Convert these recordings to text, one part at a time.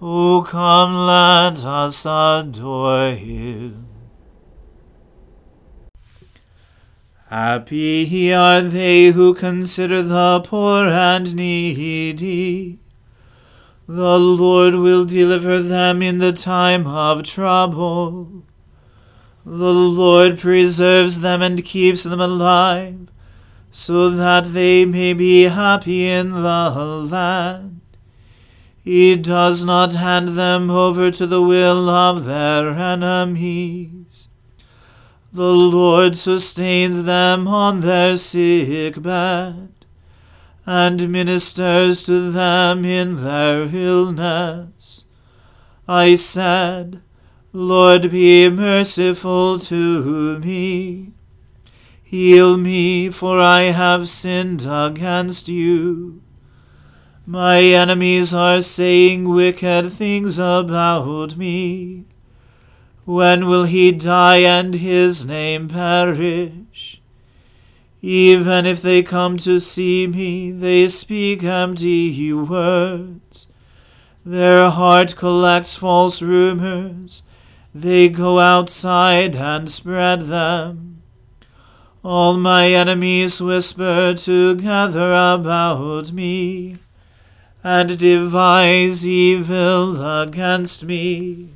O come, let us adore him. Happy are they who consider the poor and needy. The Lord will deliver them in the time of trouble. The Lord preserves them and keeps them alive so that they may be happy in the land. He does not hand them over to the will of their enemies. The Lord sustains them on their sick bed, and ministers to them in their illness. I said, Lord, be merciful to me. Heal me, for I have sinned against you. My enemies are saying wicked things about me. When will he die and his name perish? Even if they come to see me, they speak empty words. Their heart collects false rumors. They go outside and spread them. All my enemies whisper together about me, and devise evil against me.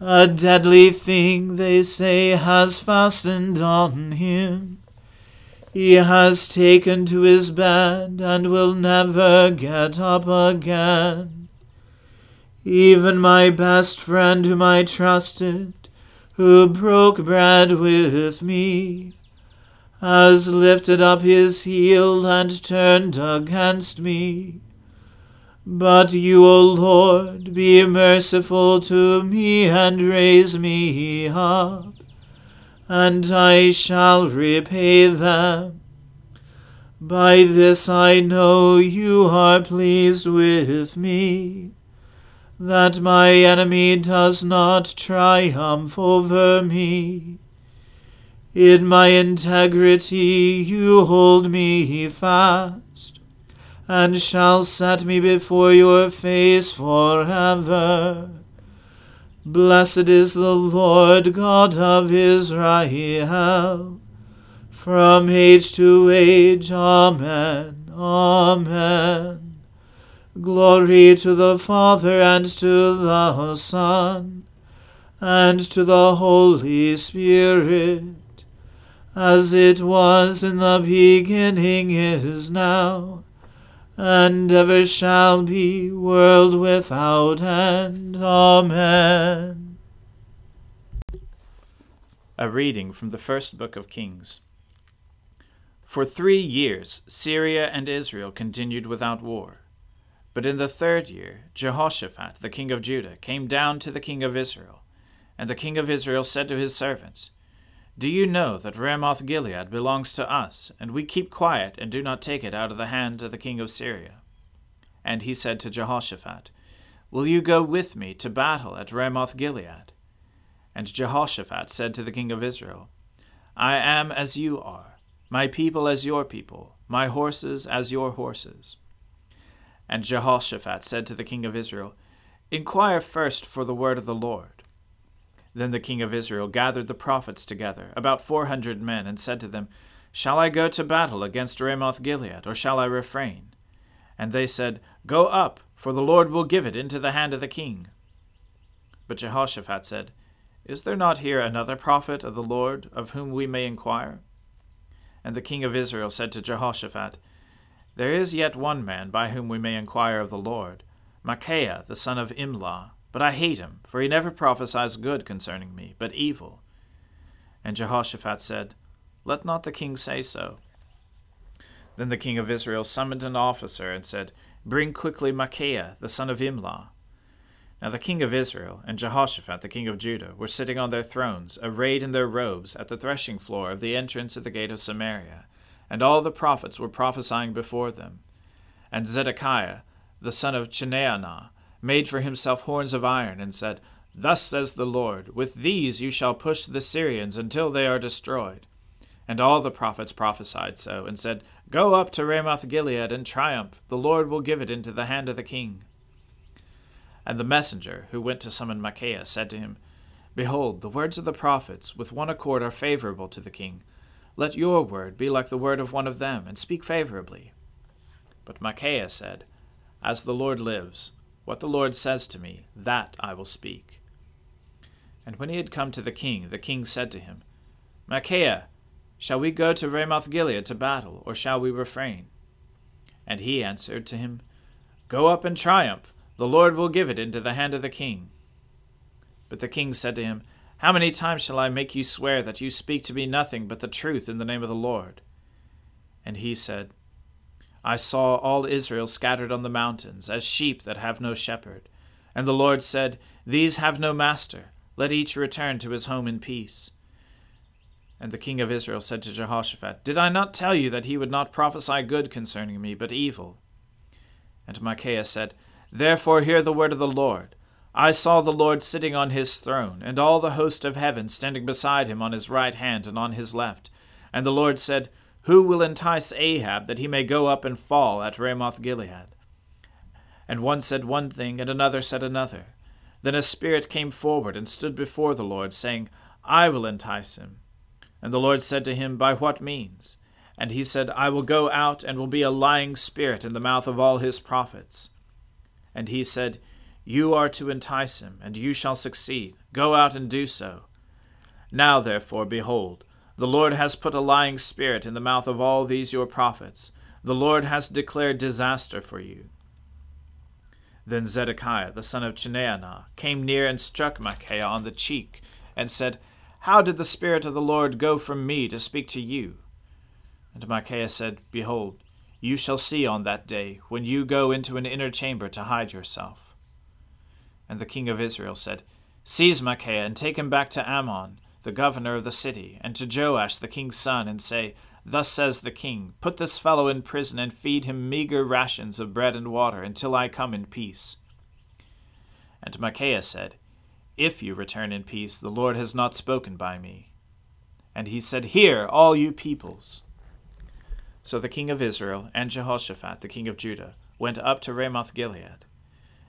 A deadly thing, they say, has fastened on him. He has taken to his bed and will never get up again. Even my best friend, whom I trusted, who broke bread with me, has lifted up his heel and turned against me. But you, O Lord, be merciful to me and raise me up, and I shall repay them. By this I know you are pleased with me, that my enemy does not triumph over me. In my integrity you hold me fast, and shall set me before your face forever. Blessed is the Lord God of Israel, from age to age. Amen. Amen. Glory to the Father and to the Son and to the Holy Spirit as it was in the beginning is now, and ever shall be, world without end. Amen. A reading from the first book of Kings. For three years Syria and Israel continued without war. But in the third year Jehoshaphat the king of Judah came down to the king of Israel. And the king of Israel said to his servants, do you know that Ramoth Gilead belongs to us, and we keep quiet and do not take it out of the hand of the king of Syria? And he said to Jehoshaphat, Will you go with me to battle at Ramoth Gilead? And Jehoshaphat said to the king of Israel, I am as you are, my people as your people, my horses as your horses. And Jehoshaphat said to the king of Israel, Inquire first for the word of the Lord. Then the king of Israel gathered the prophets together, about four hundred men, and said to them, Shall I go to battle against Ramoth Gilead, or shall I refrain? And they said, Go up, for the Lord will give it into the hand of the king. But Jehoshaphat said, Is there not here another prophet of the Lord, of whom we may inquire? And the king of Israel said to Jehoshaphat, There is yet one man by whom we may inquire of the Lord, Micaiah the son of Imlah but I hate him, for he never prophesies good concerning me, but evil. And Jehoshaphat said, Let not the king say so. Then the king of Israel summoned an officer and said, Bring quickly Micaiah, the son of Imlah. Now the king of Israel and Jehoshaphat the king of Judah were sitting on their thrones, arrayed in their robes, at the threshing floor of the entrance of the gate of Samaria, and all the prophets were prophesying before them. And Zedekiah, the son of Chenaanah, made for himself horns of iron, and said, Thus says the Lord, With these you shall push the Syrians until they are destroyed. And all the prophets prophesied so, and said, Go up to Ramoth Gilead and triumph, the Lord will give it into the hand of the king. And the messenger, who went to summon Micaiah, said to him, Behold, the words of the prophets with one accord are favorable to the king. Let your word be like the word of one of them, and speak favorably. But Micaiah said, As the Lord lives, what the Lord says to me, that I will speak. And when he had come to the king, the king said to him, Micaiah, shall we go to Ramoth Gilead to battle, or shall we refrain? And he answered to him, Go up and triumph, the Lord will give it into the hand of the king. But the king said to him, How many times shall I make you swear that you speak to me nothing but the truth in the name of the Lord? And he said, I saw all Israel scattered on the mountains, as sheep that have no shepherd. And the Lord said, These have no master. Let each return to his home in peace. And the king of Israel said to Jehoshaphat, Did I not tell you that he would not prophesy good concerning me, but evil? And Micaiah said, Therefore hear the word of the Lord. I saw the Lord sitting on his throne, and all the host of heaven standing beside him on his right hand and on his left. And the Lord said, who will entice Ahab that he may go up and fall at Ramoth Gilead? And one said one thing, and another said another. Then a spirit came forward and stood before the Lord, saying, I will entice him. And the Lord said to him, By what means? And he said, I will go out and will be a lying spirit in the mouth of all his prophets. And he said, You are to entice him, and you shall succeed. Go out and do so. Now therefore, behold, the Lord has put a lying spirit in the mouth of all these your prophets. The Lord has declared disaster for you. Then Zedekiah the son of Chenaanah came near and struck Micaiah on the cheek, and said, How did the Spirit of the Lord go from me to speak to you? And Micaiah said, Behold, you shall see on that day, when you go into an inner chamber to hide yourself. And the king of Israel said, Seize Micaiah, and take him back to Amon, the governor of the city, and to Joash the king's son, and say, Thus says the king, Put this fellow in prison, and feed him meager rations of bread and water, until I come in peace. And Micaiah said, If you return in peace, the Lord has not spoken by me. And he said, Hear, all you peoples. So the king of Israel and Jehoshaphat the king of Judah went up to Ramoth Gilead.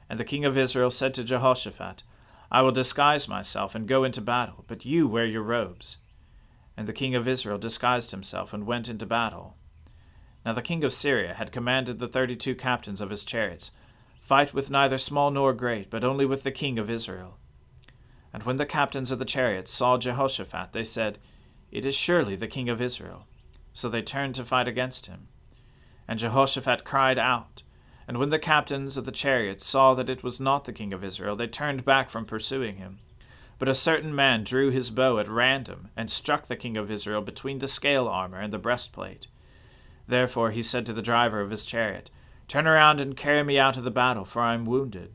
And the king of Israel said to Jehoshaphat, I will disguise myself and go into battle, but you wear your robes. And the king of Israel disguised himself and went into battle. Now the king of Syria had commanded the thirty two captains of his chariots, Fight with neither small nor great, but only with the king of Israel. And when the captains of the chariots saw Jehoshaphat, they said, It is surely the king of Israel. So they turned to fight against him. And Jehoshaphat cried out, and when the captains of the chariots saw that it was not the king of Israel, they turned back from pursuing him. But a certain man drew his bow at random, and struck the king of Israel between the scale armor and the breastplate. Therefore he said to the driver of his chariot, Turn around and carry me out of the battle, for I am wounded.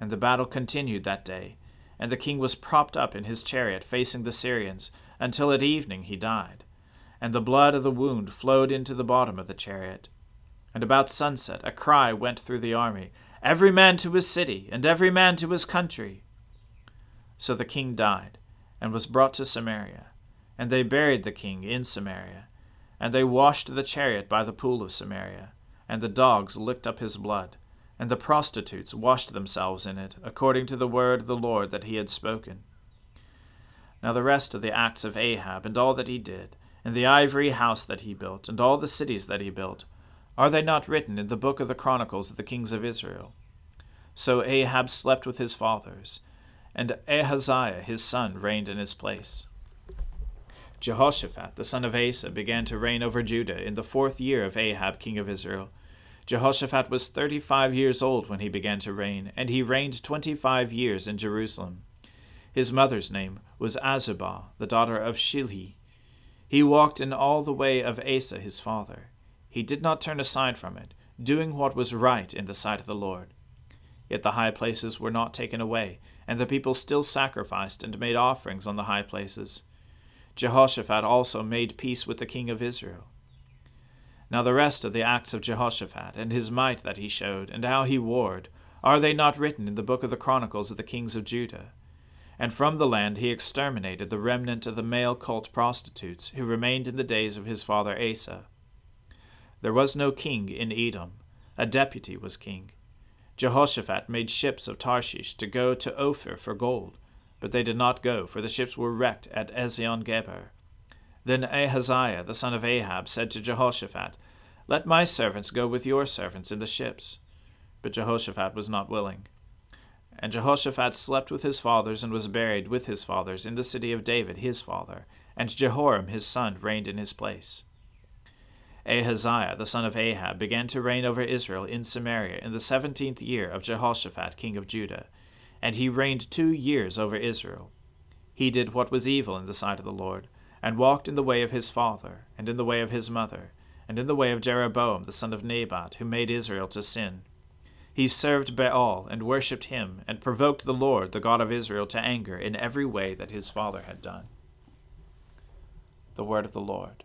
And the battle continued that day, and the king was propped up in his chariot facing the Syrians, until at evening he died. And the blood of the wound flowed into the bottom of the chariot. And about sunset a cry went through the army, Every man to his city, and every man to his country. So the king died, and was brought to Samaria. And they buried the king in Samaria. And they washed the chariot by the pool of Samaria, and the dogs licked up his blood, and the prostitutes washed themselves in it, according to the word of the Lord that he had spoken. Now the rest of the acts of Ahab, and all that he did, and the ivory house that he built, and all the cities that he built, are they not written in the book of the Chronicles of the kings of Israel? So Ahab slept with his fathers, and Ahaziah his son reigned in his place. Jehoshaphat the son of Asa began to reign over Judah in the fourth year of Ahab king of Israel. Jehoshaphat was thirty five years old when he began to reign, and he reigned twenty five years in Jerusalem. His mother's name was Azubah, the daughter of Shilhi. He walked in all the way of Asa his father he did not turn aside from it, doing what was right in the sight of the Lord. Yet the high places were not taken away, and the people still sacrificed and made offerings on the high places. Jehoshaphat also made peace with the king of Israel. Now the rest of the acts of Jehoshaphat, and his might that he showed, and how he warred, are they not written in the book of the Chronicles of the kings of Judah? And from the land he exterminated the remnant of the male cult prostitutes who remained in the days of his father Asa. There was no king in Edom, a deputy was king. Jehoshaphat made ships of Tarshish to go to Ophir for gold, but they did not go, for the ships were wrecked at Ezion Geber. Then Ahaziah the son of Ahab said to Jehoshaphat, Let my servants go with your servants in the ships. But Jehoshaphat was not willing. And Jehoshaphat slept with his fathers and was buried with his fathers in the city of David his father, and Jehoram his son reigned in his place. Ahaziah the son of Ahab began to reign over Israel in Samaria in the seventeenth year of Jehoshaphat king of Judah, and he reigned two years over Israel. He did what was evil in the sight of the Lord, and walked in the way of his father, and in the way of his mother, and in the way of Jeroboam the son of Nebat, who made Israel to sin. He served Baal, and worshipped him, and provoked the Lord, the God of Israel, to anger in every way that his father had done. The word of the Lord.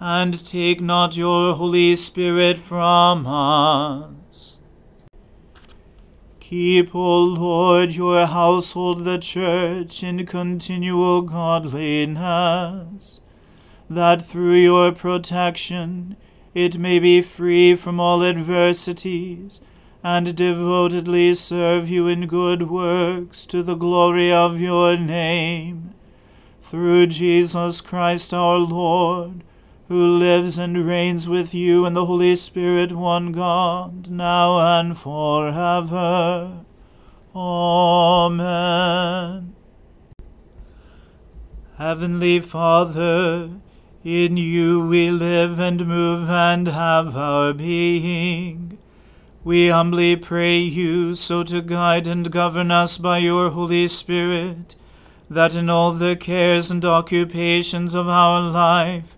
and take not your Holy Spirit from us. Keep, O Lord, your household, the church, in continual godliness, that through your protection it may be free from all adversities, and devotedly serve you in good works to the glory of your name. Through Jesus Christ our Lord, who lives and reigns with you in the Holy Spirit, one God, now and forever. Amen. Heavenly Father, in you we live and move and have our being. We humbly pray you so to guide and govern us by your Holy Spirit, that in all the cares and occupations of our life,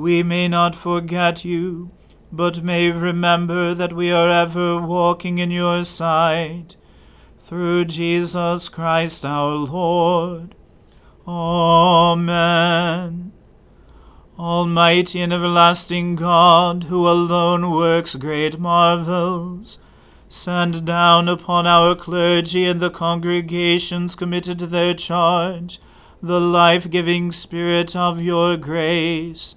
we may not forget you, but may remember that we are ever walking in your sight. Through Jesus Christ our Lord. Amen. Almighty and everlasting God, who alone works great marvels, Send down upon our clergy and the congregations committed to their charge the life giving Spirit of your grace.